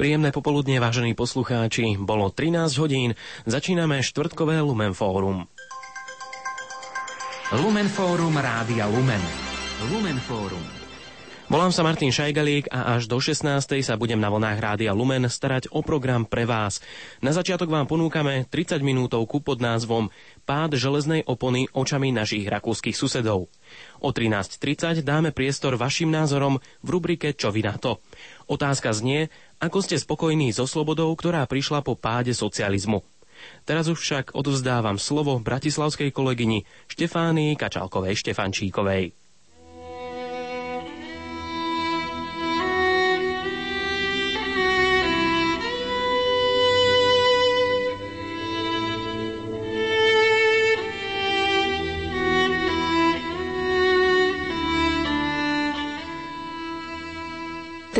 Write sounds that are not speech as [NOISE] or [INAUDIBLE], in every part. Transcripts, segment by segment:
Príjemné popoludne, vážení poslucháči. Bolo 13 hodín. Začíname štvrtkové Lumen Fórum. Lumen Fórum Rádia Lumen. Lumen Fórum. Volám sa Martin Šajgalík a až do 16. sa budem na vlnách Rádia Lumen starať o program pre vás. Na začiatok vám ponúkame 30 minútovku pod názvom Pád železnej opony očami našich rakúskych susedov. O 13.30 dáme priestor vašim názorom v rubrike Čo vy na to. Otázka znie, ako ste spokojní so slobodou, ktorá prišla po páde socializmu. Teraz už však odovzdávam slovo bratislavskej kolegyni Štefánii Kačalkovej Štefančíkovej.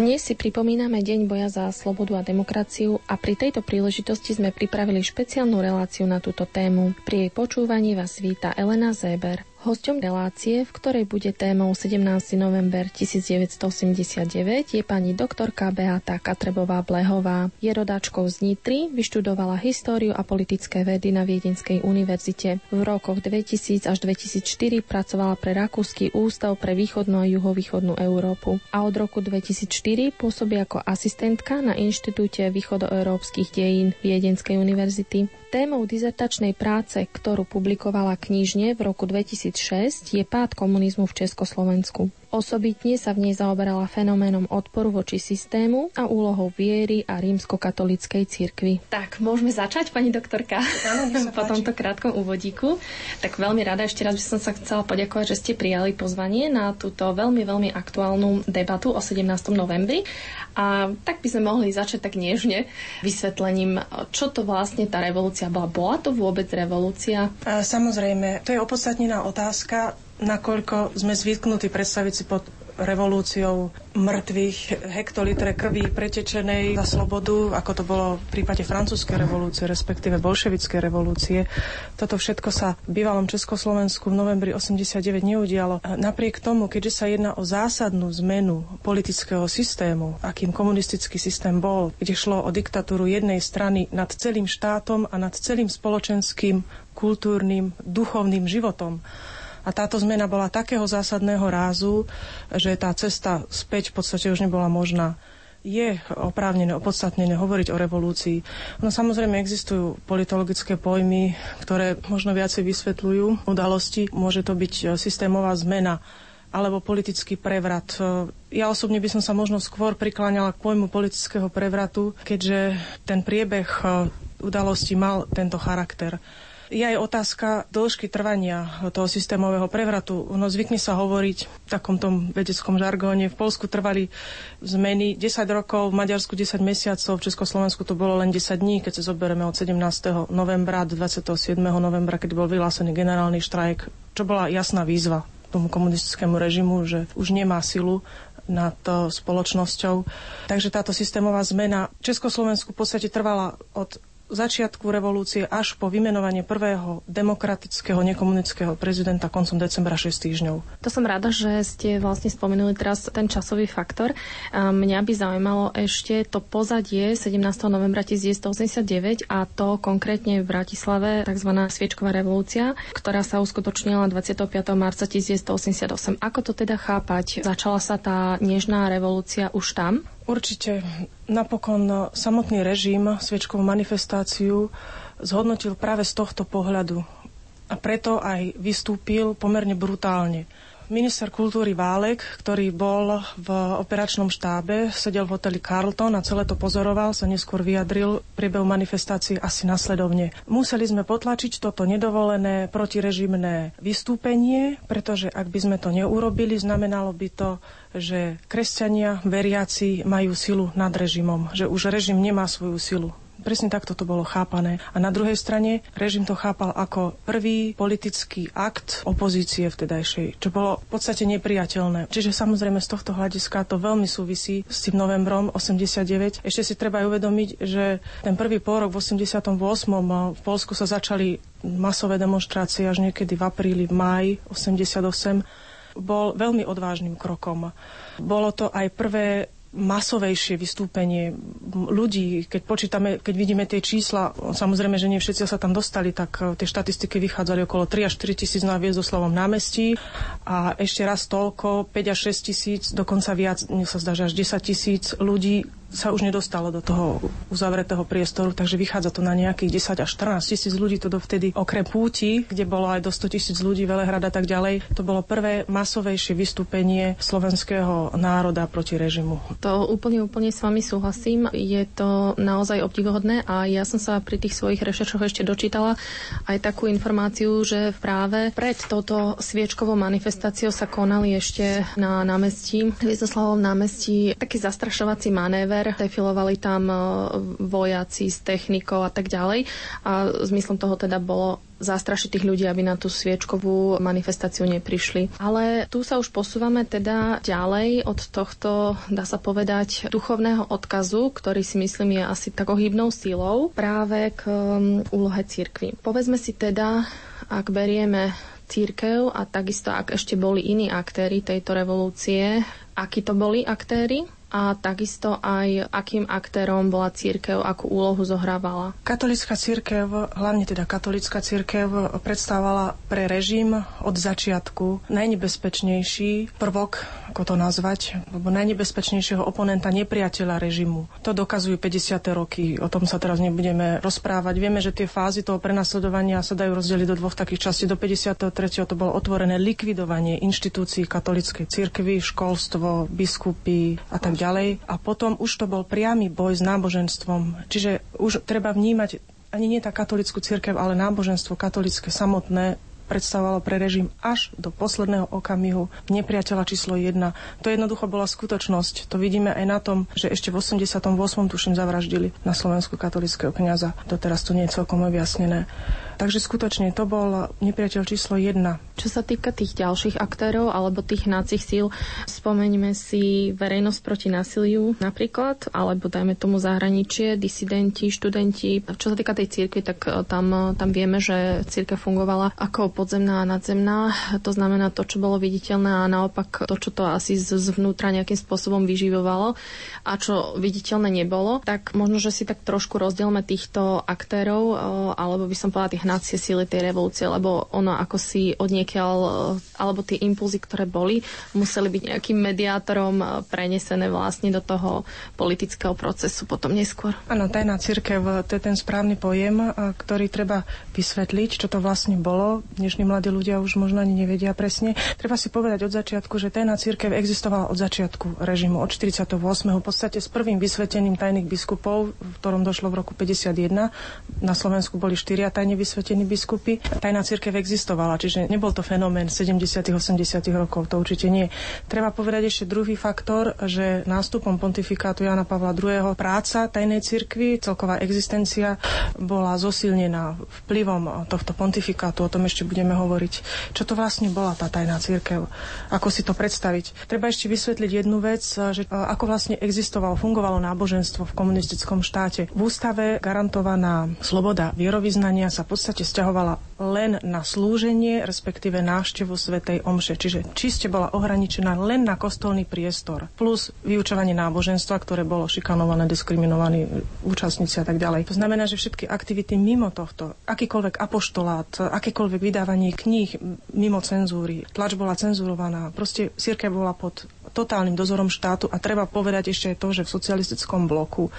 Dnes si pripomíname Deň boja za slobodu a demokraciu a pri tejto príležitosti sme pripravili špeciálnu reláciu na túto tému. Pri jej počúvaní vás víta Elena Zéber. Hosťom relácie, v ktorej bude témou 17. november 1989, je pani doktorka Beata Katrebová Blehová. Je rodáčkou z Nitry, vyštudovala históriu a politické vedy na Viedenskej univerzite. V rokoch 2000 až 2004 pracovala pre Rakúsky ústav pre východnú a juhovýchodnú Európu a od roku 2004 pôsobí ako asistentka na Inštitúte východoeurópskych dejín Viedenskej univerzity. Témou dizertačnej práce, ktorú publikovala knižne v roku 2006, je pád komunizmu v Československu. Osobitne sa v nej zaoberala fenoménom odporu voči systému a úlohou viery a rímskokatolíckej cirkvi. Tak, môžeme začať, pani doktorka? Áno, [LAUGHS] po tomto krátkom úvodíku. Tak veľmi rada ešte raz by som sa chcela poďakovať, že ste prijali pozvanie na túto veľmi, veľmi aktuálnu debatu o 17. novembri. A tak by sme mohli začať tak nežne vysvetlením, čo to vlastne tá revolúcia bola. Bola to vôbec revolúcia? Samozrejme, to je opodstatnená otázka nakoľko sme zvyknutí predstaviť si pod revolúciou mŕtvych hektolitre krvi pretečenej za slobodu, ako to bolo v prípade francúzskej revolúcie, respektíve bolševickej revolúcie. Toto všetko sa v bývalom Československu v novembri 89 neudialo. Napriek tomu, keďže sa jedná o zásadnú zmenu politického systému, akým komunistický systém bol, kde šlo o diktatúru jednej strany nad celým štátom a nad celým spoločenským, kultúrnym, duchovným životom, a táto zmena bola takého zásadného rázu, že tá cesta späť v podstate už nebola možná je oprávnené, opodstatnené hovoriť o revolúcii. No samozrejme existujú politologické pojmy, ktoré možno viacej vysvetľujú udalosti. Môže to byť systémová zmena alebo politický prevrat. Ja osobne by som sa možno skôr prikláňala k pojmu politického prevratu, keďže ten priebeh udalosti mal tento charakter je aj otázka dĺžky trvania toho systémového prevratu. No, zvykne sa hovoriť v takom tom vedeckom žargóne. V Polsku trvali zmeny 10 rokov, v Maďarsku 10 mesiacov, v Československu to bolo len 10 dní, keď sa zoberieme od 17. novembra do 27. novembra, keď bol vyhlásený generálny štrajk, čo bola jasná výzva tomu komunistickému režimu, že už nemá silu nad spoločnosťou. Takže táto systémová zmena Československu v podstate trvala od začiatku revolúcie až po vymenovanie prvého demokratického nekomunického prezidenta koncom decembra 6 týždňov. To som rada, že ste vlastne spomenuli teraz ten časový faktor. Mňa by zaujímalo ešte to pozadie 17. novembra 1989 a to konkrétne v Bratislave tzv. sviečková revolúcia, ktorá sa uskutočnila 25. marca 1988. Ako to teda chápať? Začala sa tá nežná revolúcia už tam? Určite napokon samotný režim sviečkovú manifestáciu zhodnotil práve z tohto pohľadu. A preto aj vystúpil pomerne brutálne. Minister kultúry Válek, ktorý bol v operačnom štábe, sedel v hoteli Carlton a celé to pozoroval, sa neskôr vyjadril priebehu manifestácie asi nasledovne. Museli sme potlačiť toto nedovolené protirežimné vystúpenie, pretože ak by sme to neurobili, znamenalo by to, že kresťania, veriaci majú silu nad režimom, že už režim nemá svoju silu. Presne takto to bolo chápané. A na druhej strane režim to chápal ako prvý politický akt opozície vtedajšej, čo bolo v podstate nepriateľné. Čiže samozrejme z tohto hľadiska to veľmi súvisí s tým novembrom 89. Ešte si treba aj uvedomiť, že ten prvý pôrok v 88. v Polsku sa začali masové demonstrácie až niekedy v apríli, v máji 88 bol veľmi odvážnym krokom. Bolo to aj prvé masovejšie vystúpenie ľudí, keď počítame, keď vidíme tie čísla, samozrejme, že nie všetci sa tam dostali, tak e, tie štatistiky vychádzali okolo 3 až 4 tisíc na Viezdoslavom námestí. A ešte raz toľko, 5 až 6 tisíc, dokonca viac, mne sa zdá, že až 10 tisíc ľudí sa už nedostalo do toho uzavretého priestoru, takže vychádza to na nejakých 10 až 14 tisíc ľudí, to dovtedy okrem púti, kde bolo aj do 100 tisíc ľudí, Velehrad a tak ďalej, to bolo prvé masovejšie vystúpenie slovenského národa proti režimu. To úplne, úplne s vami súhlasím. Je to naozaj obdivuhodné a ja som sa pri tých svojich rešeršoch ešte dočítala aj takú informáciu, že práve pred touto sviečkovou manifestáciou sa konali ešte na námestí, Viezoslavovom námestí, taký zastrašovací manéver smer, defilovali tam e, vojaci s technikou a tak ďalej. A zmyslom toho teda bolo zastrašiť tých ľudí, aby na tú sviečkovú manifestáciu neprišli. Ale tu sa už posúvame teda ďalej od tohto, dá sa povedať, duchovného odkazu, ktorý si myslím je asi takou hybnou sílou práve k úlohe cirkvi. Povedzme si teda, ak berieme církev a takisto ak ešte boli iní aktéry tejto revolúcie, akí to boli aktéry, a takisto aj akým aktérom bola církev, akú úlohu zohrávala. Katolická církev, hlavne teda katolická církev, predstavovala pre režim od začiatku najnebezpečnejší prvok, ako to nazvať, lebo najnebezpečnejšieho oponenta nepriateľa režimu. To dokazujú 50. roky, o tom sa teraz nebudeme rozprávať. Vieme, že tie fázy toho prenasledovania sa dajú rozdeliť do dvoch takých častí. Do 53. to bolo otvorené likvidovanie inštitúcií katolíckej cirkvy, školstvo, biskupy a tak ďalej. A potom už to bol priamy boj s náboženstvom. Čiže už treba vnímať ani nie tá katolickú církev, ale náboženstvo katolické samotné predstavovalo pre režim až do posledného okamihu nepriateľa číslo 1. To jednoducho bola skutočnosť. To vidíme aj na tom, že ešte v 88. tuším zavraždili na Slovensku katolického kniaza. Doteraz to nie je celkom objasnené. Takže skutočne to bol nepriateľ číslo 1. Čo sa týka tých ďalších aktérov alebo tých nácich síl, spomeňme si verejnosť proti násiliu napríklad, alebo dajme tomu zahraničie, disidenti, študenti. Čo sa týka tej cirkvi, tak e, tam, e, tam vieme, že církev fungovala ako podzemná a nadzemná. To znamená to, čo bolo viditeľné a naopak to, čo to asi zvnútra nejakým spôsobom vyživovalo a čo viditeľné nebolo. Tak možno, že si tak trošku rozdielme týchto aktérov, e, alebo by som povedala tých hnacie síly tej revolúcie, lebo ono ako si odniekiaľ, e, alebo tie impulzy, ktoré boli, museli byť nejakým mediátorom e, prenesené vlastne do toho politického procesu potom neskôr. Áno, tajná církev, to je ten správny pojem, e, ktorý treba vysvetliť, čo to vlastne bolo. Dnešní mladí ľudia už možno ani nevedia presne. Treba si povedať od začiatku, že tajná církev existovala od začiatku režimu, od 48. V podstate s prvým vysvetením tajných biskupov, v ktorom došlo v roku 51. Na Slovensku boli štyria tajne vysvetení posvetení biskupy. Tajná církev existovala, čiže nebol to fenomén 70. 80. rokov, to určite nie. Treba povedať ešte druhý faktor, že nástupom pontifikátu Jana Pavla II. práca tajnej cirkvi, celková existencia bola zosilnená vplyvom tohto pontifikátu, o tom ešte budeme hovoriť. Čo to vlastne bola tá tajná církev? Ako si to predstaviť? Treba ešte vysvetliť jednu vec, že ako vlastne existovalo, fungovalo náboženstvo v komunistickom štáte. V ústave garantovaná sloboda vierovýznania sa podstate podstate stiahovala len na slúženie, respektíve návštevu Svetej Omše. Čiže čiste bola ohraničená len na kostolný priestor, plus vyučovanie náboženstva, ktoré bolo šikanované, diskriminovaní účastníci a tak ďalej. To znamená, že všetky aktivity mimo tohto, akýkoľvek apoštolát, akékoľvek vydávanie kníh mimo cenzúry, tlač bola cenzurovaná, proste cirkev bola pod totálnym dozorom štátu a treba povedať ešte aj to, že v socialistickom bloku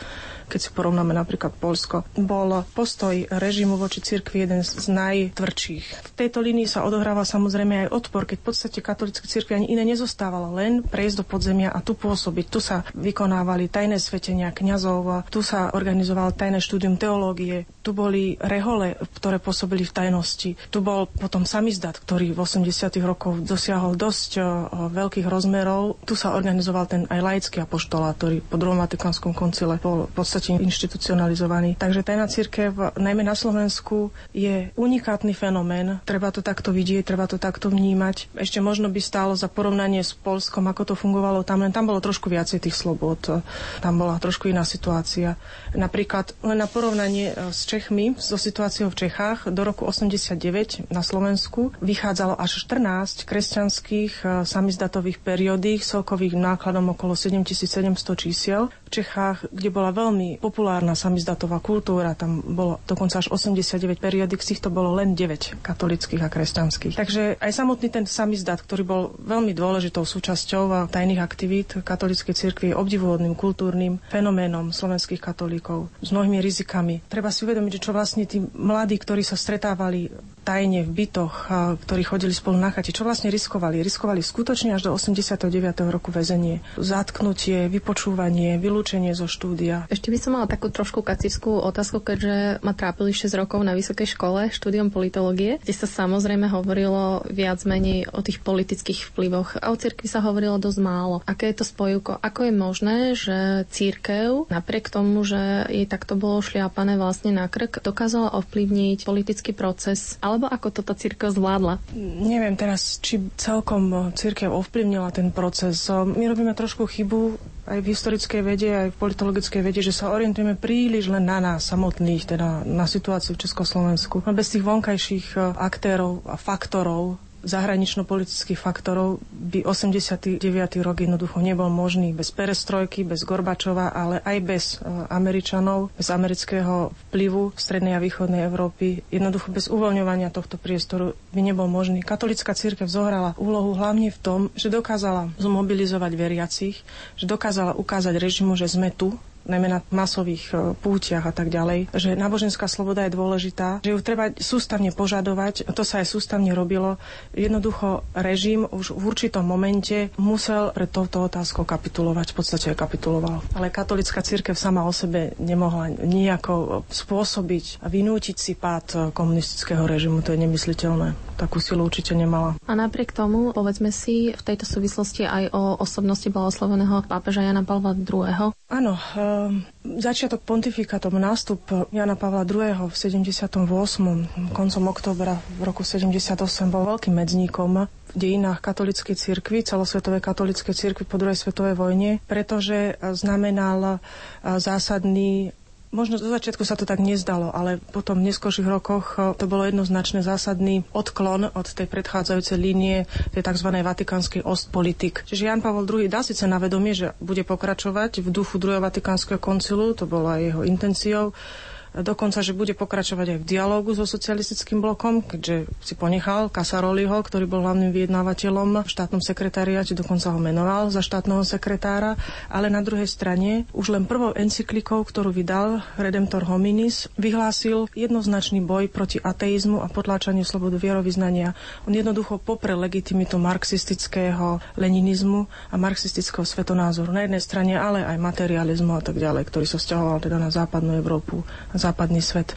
keď si porovnáme napríklad Polsko, bol postoj režimu voči cirkvi jeden z najtvrdších. V tejto línii sa odohráva samozrejme aj odpor, keď v podstate katolícke cirkvi ani iné nezostávalo, len prejsť do podzemia a tu pôsobiť. Tu sa vykonávali tajné svetenia kňazov, tu sa organizovalo tajné štúdium teológie, tu boli rehole, ktoré pôsobili v tajnosti. Tu bol potom samizdat, ktorý v 80. rokoch dosiahol dosť o, veľkých rozmerov. Tu sa organizoval ten aj laický apoštolát, ktorý po druhom Vatikánskom koncile bol v podstate podstate inštitucionalizovaný. Takže tajná církev, najmä na Slovensku, je unikát samostatný fenomén. Treba to takto vidieť, treba to takto vnímať. Ešte možno by stálo za porovnanie s Polskom, ako to fungovalo tam, len tam bolo trošku viacej tých slobod. Tam bola trošku iná situácia. Napríklad len na porovnanie e, s Čechmi, so situáciou v Čechách, do roku 89 na Slovensku vychádzalo až 14 kresťanských e, samizdatových periódík celkových nákladom okolo 7700 čísiel. V Čechách, kde bola veľmi populárna samizdatová kultúra, tam bolo dokonca až 89 periódik, z týchto bolo len 9 katolických a kresťanských. Takže aj samotný ten samizdat, ktorý bol veľmi dôležitou súčasťou tajných aktivít katolíckej cirkvi, obdivuhodným kultúrnym fenoménom slovenských katolíkov s mnohými rizikami. Treba si uvedomiť, že čo vlastne tí mladí, ktorí sa stretávali tajne v bytoch, ktorí chodili spolu na chate, čo vlastne riskovali? Riskovali skutočne až do 89. roku väzenie. Zatknutie, vypočúvanie, vylúčenie zo štúdia. Ešte by som mala takú trošku kacírskú otázku, keďže ma trápili 6 rokov na vysokej škole štúdiom politológie, kde sa samozrejme hovorilo viac menej o tých politických vplyvoch a o cirkvi sa hovorilo dosť málo. Aké je to spojúko? Ako je možné, že církev, napriek tomu, že jej takto bolo šliapané vlastne na krk, dokázala ovplyvniť politický proces alebo ako toto církev zvládla? Neviem teraz, či celkom církev ovplyvnila ten proces. My robíme trošku chybu aj v historickej vede, aj v politologickej vede, že sa orientujeme príliš len na nás samotných, teda na situáciu v Československu. No bez tých vonkajších aktérov a faktorov zahranično-politických faktorov by 89. rok jednoducho nebol možný bez perestrojky, bez Gorbačova, ale aj bez e, Američanov, bez amerického vplyvu v strednej a východnej Európy. Jednoducho bez uvoľňovania tohto priestoru by nebol možný. Katolická církev zohrala úlohu hlavne v tom, že dokázala zmobilizovať veriacich, že dokázala ukázať režimu, že sme tu, najmä na masových e, pútiach a tak ďalej, že náboženská sloboda je dôležitá, že ju treba sústavne požadovať. To sa aj sústavne robilo. Jednoducho režim už v určitom momente musel pred touto otázkou kapitulovať. V podstate aj kapituloval. Ale katolická církev sama o sebe nemohla nejako spôsobiť a vynútiť si pád komunistického režimu. To je nemysliteľné. Takú silu určite nemala. A napriek tomu, povedzme si v tejto súvislosti aj o osobnosti blahosloveného pápeža Jana Pavla II. Áno, Ehm, začiatok pontifikátom, nástup Jana Pavla II. v 78. koncom oktobra v roku 78 bol veľkým medzníkom v dejinách katolíckej cirkvi, celosvetovej katolíckej cirkvi po druhej svetovej vojne, pretože znamenal zásadný Možno do začiatku sa to tak nezdalo, ale potom v neskôrších rokoch eh, to bolo jednoznačne zásadný odklon od tej predchádzajúcej línie tej tzv. vatikánskej ostpolitik. Čiže Jan Pavel II dá síce na vedomie, že bude pokračovať v duchu druhého vatikánskeho koncilu, to bola jeho intenciou, dokonca, že bude pokračovať aj v dialógu so socialistickým blokom, keďže si ponechal Kasaroliho, ktorý bol hlavným vyjednávateľom v štátnom sekretariate, dokonca ho menoval za štátneho sekretára, ale na druhej strane už len prvou encyklikou, ktorú vydal Redemptor Hominis, vyhlásil jednoznačný boj proti ateizmu a potláčaniu slobodu vierovýznania. On jednoducho popre legitimitu marxistického leninizmu a marxistického svetonázoru na jednej strane, ale aj materializmu a tak ďalej, ktorý sa vzťahoval teda na západnú Európu, západný svet.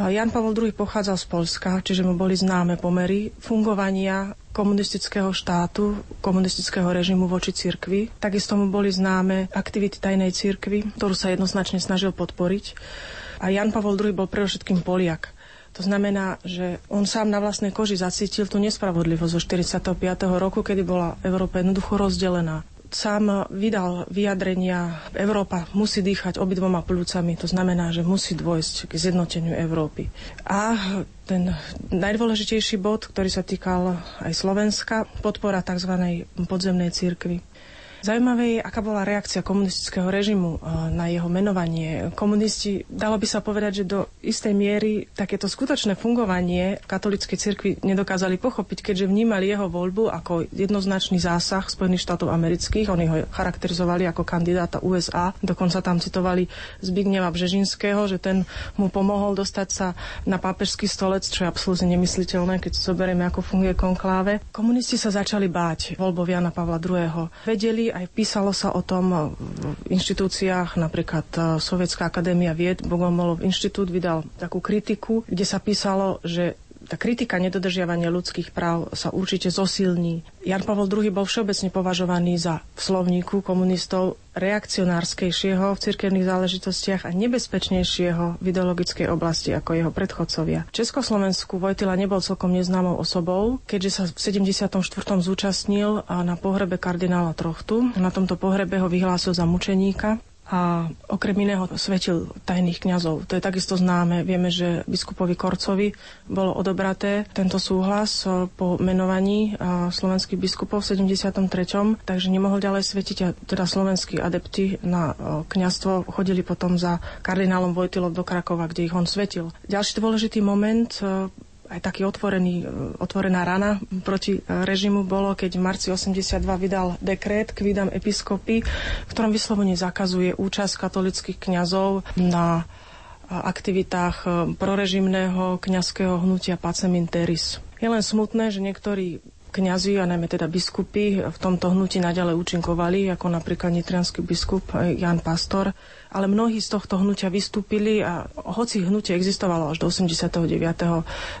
Jan Pavel II pochádzal z Polska, čiže mu boli známe pomery fungovania komunistického štátu, komunistického režimu voči cirkvi. Takisto mu boli známe aktivity tajnej cirkvi, ktorú sa jednoznačne snažil podporiť. A Jan Pavel II bol predovšetkým Poliak. To znamená, že on sám na vlastnej koži zacítil tú nespravodlivosť zo 45. roku, kedy bola Európa jednoducho rozdelená sám vydal vyjadrenia, Európa musí dýchať obidvoma plúcami, to znamená, že musí dôjsť k zjednoteniu Európy. A ten najdôležitejší bod, ktorý sa týkal aj Slovenska, podpora tzv. podzemnej církvy. Zaujímavé je, aká bola reakcia komunistického režimu eh, na jeho menovanie. Komunisti, dalo by sa povedať, že do istej miery takéto skutočné fungovanie katolíckej cirkvi nedokázali pochopiť, keďže vnímali jeho voľbu ako jednoznačný zásah Spojených štátov amerických. Oni ho charakterizovali ako kandidáta USA. Dokonca tam citovali Zbigneva Bžežinského, že ten mu pomohol dostať sa na pápežský stolec, čo je absolútne nemysliteľné, keď zoberieme, ako funguje konkláve. Komunisti sa začali báť voľbov Jana Pavla II. Vedeli, aj písalo sa o tom v inštitúciách, napríklad e, Sovietská akadémia vied, Bogomolov inštitút vydal takú kritiku, kde sa písalo, že tá kritika nedodržiavania ľudských práv sa určite zosilní. Jan Pavel II bol všeobecne považovaný za v slovníku komunistov reakcionárskejšieho v cirkevných záležitostiach a nebezpečnejšieho v ideologickej oblasti ako jeho predchodcovia. V Československu Vojtila nebol celkom neznámou osobou, keďže sa v 74. zúčastnil na pohrebe kardinála Trochtu. Na tomto pohrebe ho vyhlásil za mučeníka a okrem iného svetil tajných kňazov. To je takisto známe. Vieme, že biskupovi Korcovi bolo odobraté tento súhlas e, po menovaní e, slovenských biskupov v 73. Takže nemohol ďalej svetiť a teda slovenskí adepti na e, kňazstvo chodili potom za kardinálom Vojtilom do Krakova, kde ich on svetil. Ďalší dôležitý moment aj taký otvorený, e, otvorená rana proti e, režimu bolo, keď v marci 82 vydal dekret k výdam episkopy, v ktorom vyslovene zakazuje účasť katolických kňazov na e, aktivitách prorežimného kňazského hnutia Pacem Interis. Je len smutné, že niektorí kňazi a najmä teda biskupy v tomto hnutí naďalej účinkovali, ako napríklad nitrianský biskup Jan Pastor, ale mnohí z tohto hnutia vystúpili a hoci hnutie existovalo až do 89.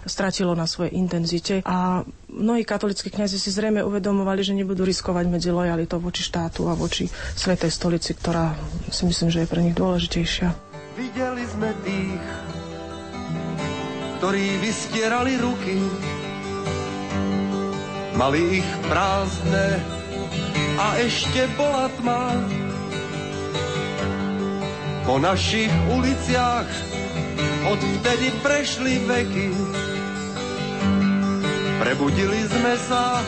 stratilo na svojej intenzite a mnohí katolickí kňazi si zrejme uvedomovali, že nebudú riskovať medzi lojalitou voči štátu a voči Svetej stolici, ktorá si myslím, že je pre nich dôležitejšia. Videli sme tých, ktorí vystierali ruky, mali ich prázdne a ešte bola tma po našich uliciach odvtedy prešli veky. Prebudili sme sa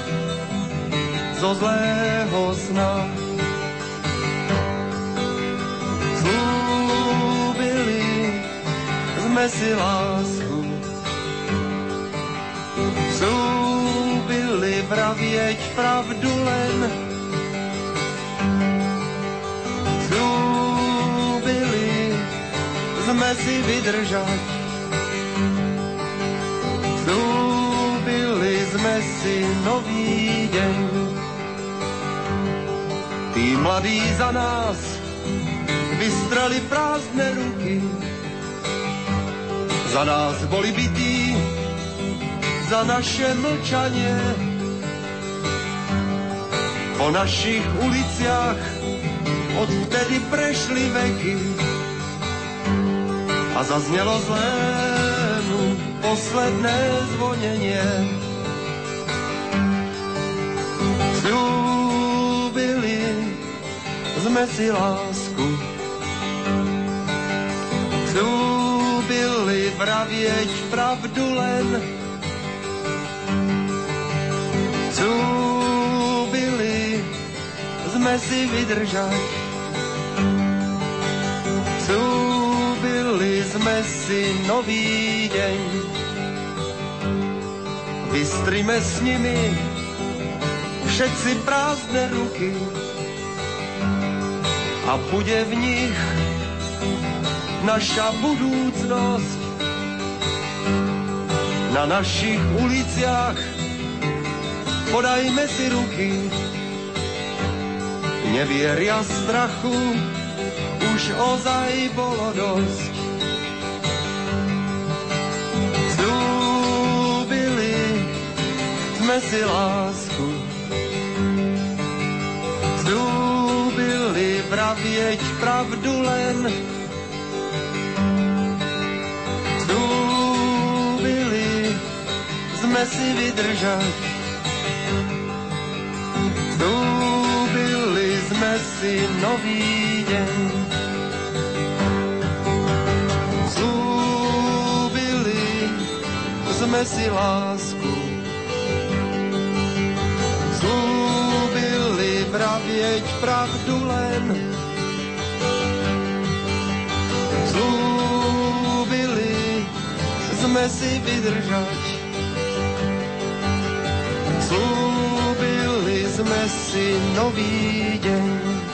zo zlého sna. Slúbili sme si lásku. Slúbili vravieť pravdu len. Slúbili sme si vydržať. Slúbili sme si nový deň. Tí mladí za nás vystrali prázdne ruky. Za nás boli bytí, za naše mlčanie. Po našich uliciach odtedy prešli veky a zaznelo zlému posledné zvonenie. Sľúbili sme si lásku, Sľúbili vravieť pravdu len, Sľúbili sme si vydržať, sme si nový deň. Vystrime s nimi všetci prázdne ruky a bude v nich naša budúcnosť. Na našich uliciach podajme si ruky, nevieria strachu, už ozaj bolo dosť. sme si lásku. Zúbili vravieť pravdu len. Zúbili sme si vydržať. Zúbili sme si nový deň. Zúbili sme si lásku. vravieť pravdu len. Zlúbili sme si vydržať. Zlúbili sme si nový deň.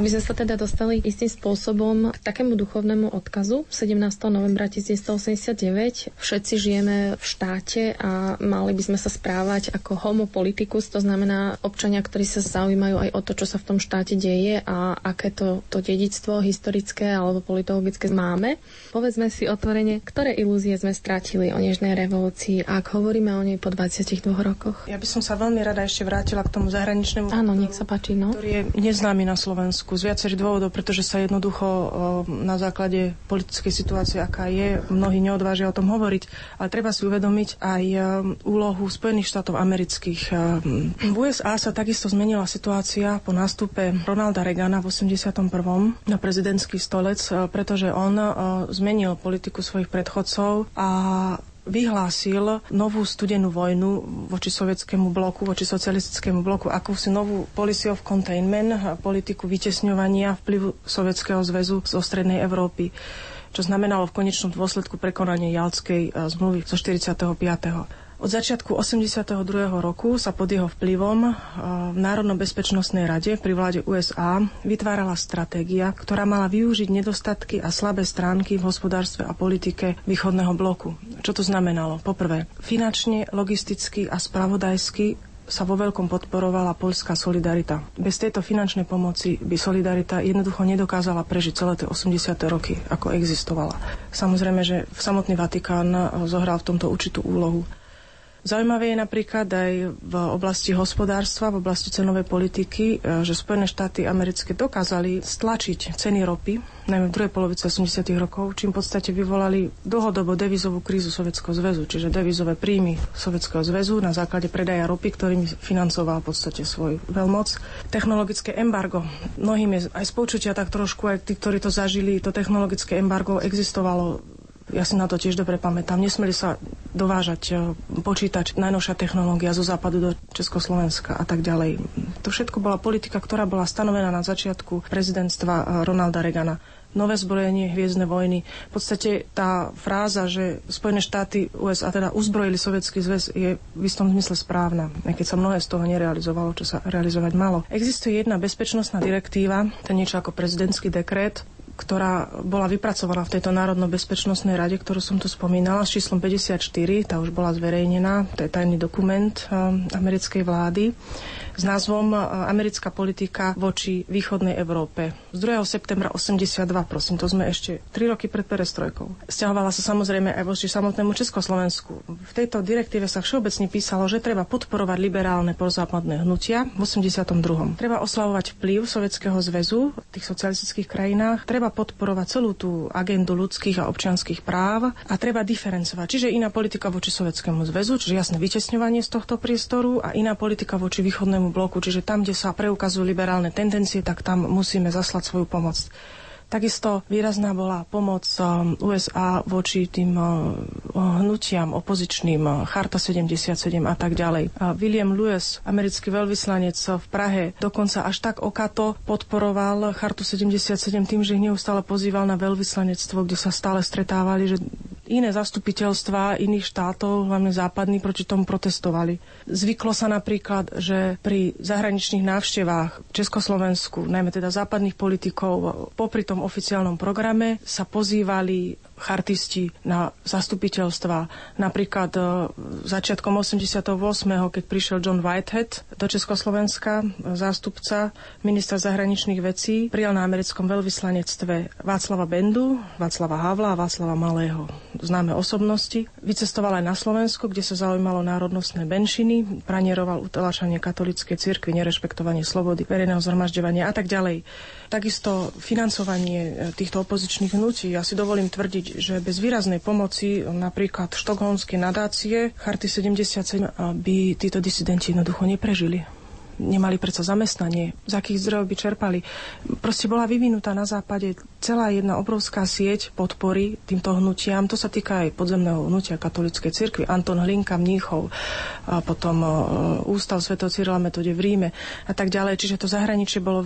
Aby sme sa teda dostali istým spôsobom k takému duchovnému odkazu, 17. novembra 1989 všetci žijeme v štáte a mali by sme sa správať ako homo politicus, to znamená občania, ktorí sa zaujímajú aj o to, čo sa v tom štáte deje a aké to, to dedictvo historické alebo politologické máme. Povedzme si otvorene, ktoré ilúzie sme strátili o nežnej revolúcii, ak hovoríme o nej po 22 rokoch. Ja by som sa veľmi rada ešte vrátila k tomu zahraničnému Áno, nech sa páči, no. ktorý je neznámy na Slovensku z viacerých dôvodov, pretože sa jednoducho na základe politickej situácie, aká je, mnohí neodvážia o tom hovoriť, ale treba si uvedomiť aj úlohu Spojených štátov amerických. V USA sa takisto zmenila situácia po nástupe Ronalda Reagana v 81. na prezidentský stolec, pretože on zmenil politiku svojich predchodcov a vyhlásil novú studenú vojnu voči sovietskému bloku, voči socialistickému bloku, akúsi novú policy of containment, politiku vytesňovania vplyvu Sovietskeho zväzu zo strednej Európy čo znamenalo v konečnom dôsledku prekonanie Jalskej e, zmluvy zo 45. Od začiatku 82. roku sa pod jeho vplyvom v Národnom bezpečnostnej rade pri vláde USA vytvárala stratégia, ktorá mala využiť nedostatky a slabé stránky v hospodárstve a politike východného bloku. Čo to znamenalo? Poprvé, finančne, logisticky a spravodajsky sa vo veľkom podporovala poľská solidarita. Bez tejto finančnej pomoci by solidarita jednoducho nedokázala prežiť celé tie 80. roky, ako existovala. Samozrejme, že samotný Vatikán zohral v tomto určitú úlohu. Zaujímavé je napríklad aj v oblasti hospodárstva, v oblasti cenovej politiky, e, že Spojené štáty americké dokázali stlačiť ceny ropy, najmä v druhej polovici 80. rokov, čím v podstate vyvolali dlhodobo devizovú krízu Sovjetského zväzu, čiže devizové príjmy Sovjetského zväzu na základe predaja ropy, ktorými financoval v podstate svoj veľmoc. Technologické embargo. Mnohým je aj z tak trošku, aj tí, ktorí to zažili, to technologické embargo existovalo ja si na to tiež dobre pamätám. Nesmeli sa dovážať e, počítač, najnovšia technológia zo západu do Československa a tak ďalej. To všetko bola politika, ktorá bola stanovená na začiatku prezidentstva e, Ronalda Reagana nové zbrojenie, hviezdne vojny. V podstate tá fráza, že Spojené štáty USA teda uzbrojili Sovietský zväz, je v istom zmysle správna, aj keď sa mnohé z toho nerealizovalo, čo sa realizovať malo. Existuje jedna bezpečnostná direktíva, to niečo ako prezidentský dekret, ktorá bola vypracovaná v tejto Národno-bezpečnostnej rade, ktorú som tu spomínala, s číslom 54, tá už bola zverejnená, to je tajný dokument um, americkej vlády s názvom e, Americká politika voči východnej Európe. Z 2. septembra 82, prosím, to sme ešte 3 roky pred perestrojkou. Sťahovala sa samozrejme aj voči samotnému Československu. V tejto direktíve sa všeobecne písalo, že treba podporovať liberálne prozápadné hnutia v 82. Treba oslavovať vplyv Sovietskeho zväzu v tých socialistických krajinách, treba podporovať celú tú agendu ľudských a občianských práv a treba diferencovať. Čiže iná politika voči Sovietskému zväzu, čiže jasné vytesňovanie z tohto priestoru a iná politika voči východnému bloku, čiže tam, kde sa preukazujú liberálne tendencie, tak tam musíme zaslať svoju pomoc. Takisto výrazná bola pomoc um, USA voči tým uh, hnutiam opozičným, uh, Charta 77 a tak ďalej. William Lewis, americký veľvyslanec v Prahe, dokonca až tak okato podporoval Chartu 77 tým, že ich neustále pozýval na veľvyslanectvo, kde sa stále stretávali, že iné zastupiteľstva iných štátov, hlavne západní, proti tomu protestovali. Zvyklo sa napríklad, že pri zahraničných návštevách v Československu, najmä teda západných politikov, popri tom oficiálnom programe sa pozývali chartisti na zastupiteľstva. Napríklad e, začiatkom 88., keď prišiel John Whitehead do Československa, zástupca ministra zahraničných vecí, prijal na americkom veľvyslanectve Václava Bendu, Václava Havla a Václava Malého, známe osobnosti. Vycestoval aj na Slovensku, kde sa zaujímalo národnostné menšiny, pranieroval utelačanie katolíckej cirkvi, nerešpektovanie slobody, verejného zhromažďovania a tak ďalej. Takisto financovanie e, týchto opozičných hnutí. Ja si dovolím tvrdiť, že bez výraznej pomoci napríklad štokholmskej nadácie Charty 77 by títo disidenti jednoducho neprežili nemali predsa zamestnanie, z akých zdrojov by čerpali. Proste bola vyvinutá na západe celá jedna obrovská sieť podpory týmto hnutiam. To sa týka aj podzemného hnutia katolíckej cirkvi. Anton Hlinka, Mníchov, a potom Ústav Sv. Cyrila metode v Ríme a tak ďalej. Čiže to zahraničie bolo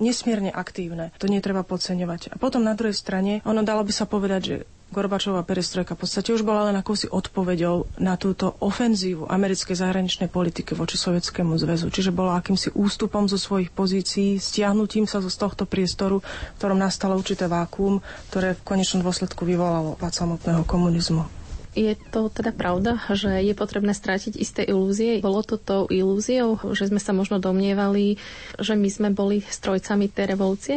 nesmierne aktívne. To netreba podceňovať. A potom na druhej strane, ono dalo by sa povedať, že Gorbačová perestrojka v podstate už bola len akousi odpoveďou na túto ofenzívu americkej zahraničnej politiky voči Sovietskému zväzu. Čiže bola akýmsi ústupom zo svojich pozícií, stiahnutím sa z tohto priestoru, v ktorom nastalo určité vákuum, ktoré v konečnom dôsledku vyvolalo pád samotného komunizmu. Je to teda pravda, že je potrebné strátiť isté ilúzie? Bolo to tou ilúziou, že sme sa možno domnievali, že my sme boli strojcami tej revolúcie?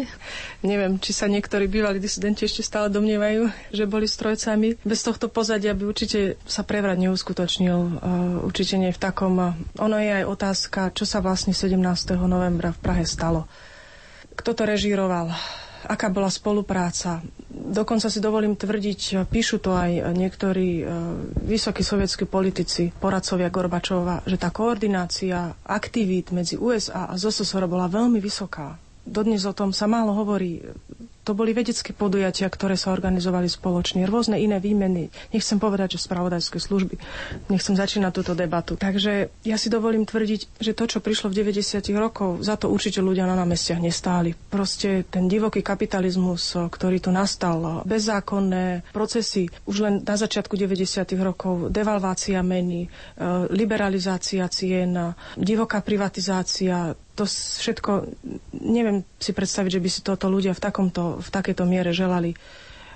Neviem, či sa niektorí bývalí disidenti ešte stále domnievajú, že boli strojcami. Bez tohto pozadia by určite sa prevrat neuskutočnil. Určite nie v takom. Ono je aj otázka, čo sa vlastne 17. novembra v Prahe stalo. Kto to režíroval? Aká bola spolupráca. Dokonca si dovolím tvrdiť, píšu to aj niektorí e, vysokí sovietskí politici, poradcovia Gorbačova, že tá koordinácia aktivít medzi USA a ZSSR bola veľmi vysoká. Dodnes o tom sa málo hovorí. To boli vedecké podujatia, ktoré sa organizovali spoločne, rôzne iné výmeny. Nechcem povedať, že spravodajské služby. Nechcem začínať túto debatu. Takže ja si dovolím tvrdiť, že to, čo prišlo v 90. rokov, za to určite ľudia na námestiach nestáli. Proste ten divoký kapitalizmus, ktorý tu nastal, bezzákonné procesy, už len na začiatku 90. rokov, devalvácia meny, e, liberalizácia cien, divoká privatizácia, to všetko, neviem si predstaviť, že by si toto ľudia v, takomto, v takejto miere želali.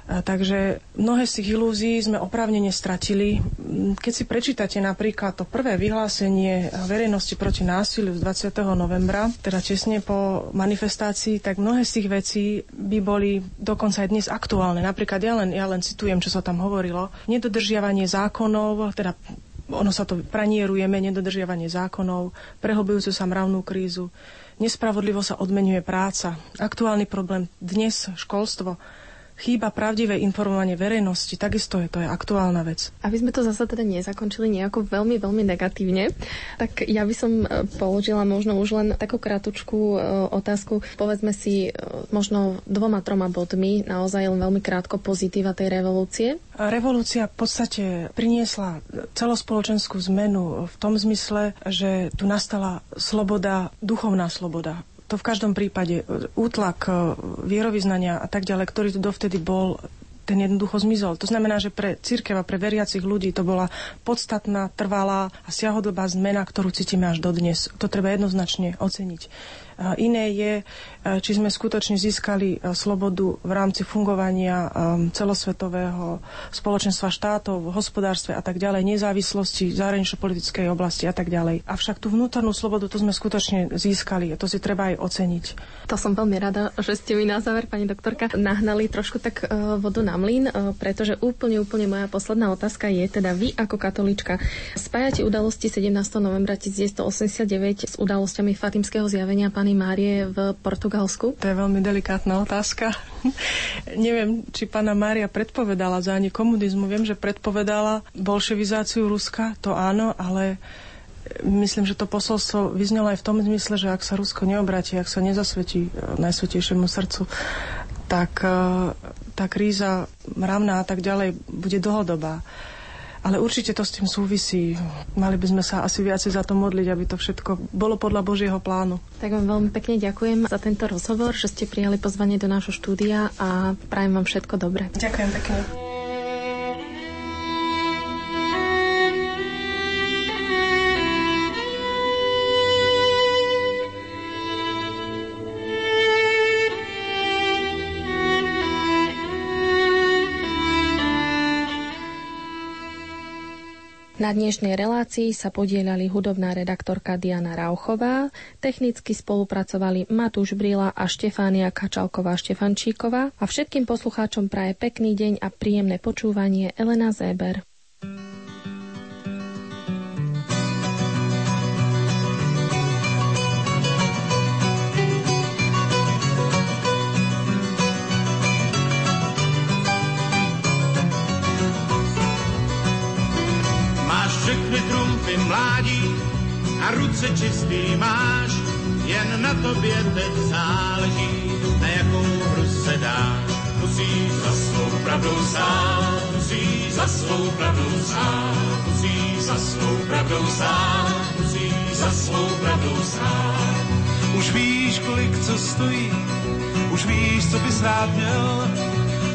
Takže mnohé z tých ilúzií sme oprávnene stratili. Keď si prečítate napríklad to prvé vyhlásenie verejnosti proti násiliu z 20. novembra, teda česne po manifestácii, tak mnohé z tých vecí by boli dokonca aj dnes aktuálne. Napríklad ja len, ja len citujem, čo sa tam hovorilo. Nedodržiavanie zákonov, teda ono sa to pranierujeme, nedodržiavanie zákonov, prehlbujúcu sa mravnú krízu, nespravodlivo sa odmenuje práca. Aktuálny problém dnes školstvo, chýba pravdivé informovanie verejnosti, takisto je to je aktuálna vec. Aby sme to zase teda nezakončili nejako veľmi, veľmi negatívne, tak ja by som e, položila možno už len takú kratučku e, otázku. Povedzme si e, možno dvoma, troma bodmi, naozaj len veľmi krátko pozitíva tej revolúcie. Revolúcia v podstate priniesla celospoločenskú zmenu v tom zmysle, že tu nastala sloboda, duchovná sloboda to v každom prípade e, útlak e, vierovýznania a tak ďalej, ktorý tu dovtedy bol, ten jednoducho zmizol. To znamená, že pre církev a pre veriacich ľudí to bola podstatná, trvalá a siahodobá zmena, ktorú cítime až dodnes. To treba jednoznačne oceniť. Iné je, e, či sme skutočne získali e, slobodu v rámci fungovania celosvetového spoločenstva štátov, hospodárstve a tak ďalej, nezávislosti, zahranično-politickej oblasti a tak ďalej. Avšak tú vnútornú slobodu to sme skutočne získali a to si treba aj oceniť. To som veľmi rada, že ste mi na záver, pani doktorka, nahnali trošku tak vodu na mlyn, pretože úplne, úplne moja posledná otázka je teda vy ako katolička spájate udalosti 17. novembra 1989 s udalosťami Fatimského zjavenia pani Márie v Portugalsku? To je veľmi delikátna otázka. [LAUGHS] Neviem, či pána Mária predpovedala za ani komunizmu. Viem, že predpovedala bolševizáciu Ruska, to áno, ale myslím, že to posolstvo vyznelo aj v tom zmysle, že ak sa Rusko neobratí, ak sa nezasvetí e, najsvetejšiemu srdcu, tak e, tá kríza mravná a tak ďalej bude dlhodobá. Ale určite to s tým súvisí. Mali by sme sa asi viacej za to modliť, aby to všetko bolo podľa Božieho plánu. Tak vám veľmi pekne ďakujem za tento rozhovor, že ste prijali pozvanie do nášho štúdia a prajem vám všetko dobré. Ďakujem pekne. Na dnešnej relácii sa podielali hudobná redaktorka Diana Rauchová, technicky spolupracovali Matúš Brila a Štefánia Kačalková-Štefančíková a všetkým poslucháčom praje pekný deň a príjemné počúvanie Elena Zéber. Stát, musíš za svou pravdou stát, musíš za svou pravdou stát. Už víš, kolik co stojí, už víš, co bys rád měl,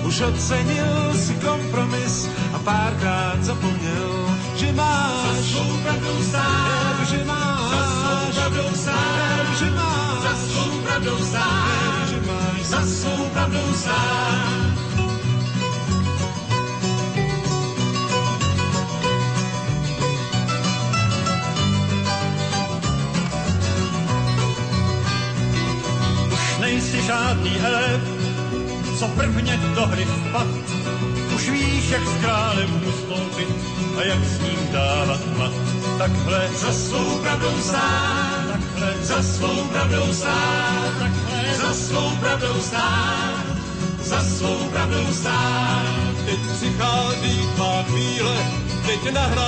Už ocenil si kompromis a párkrát zapomněl, že máš. Za svou pravdou stát, že máš. Za svou pravdou stát, že máš. Za svou pravdou stát, že máš. Za svou pravdou stát. Žádný elef, co prvně do hry vpad. Už víš, jak s králem ustoupit a jak s ním dávat mat. Takhle za svou pravdou stát, takhle za svou pravdou stát, takhle za svou pravdou stát, za svou pravdou stát. Teď přichází tvá chvíle, teď nahrá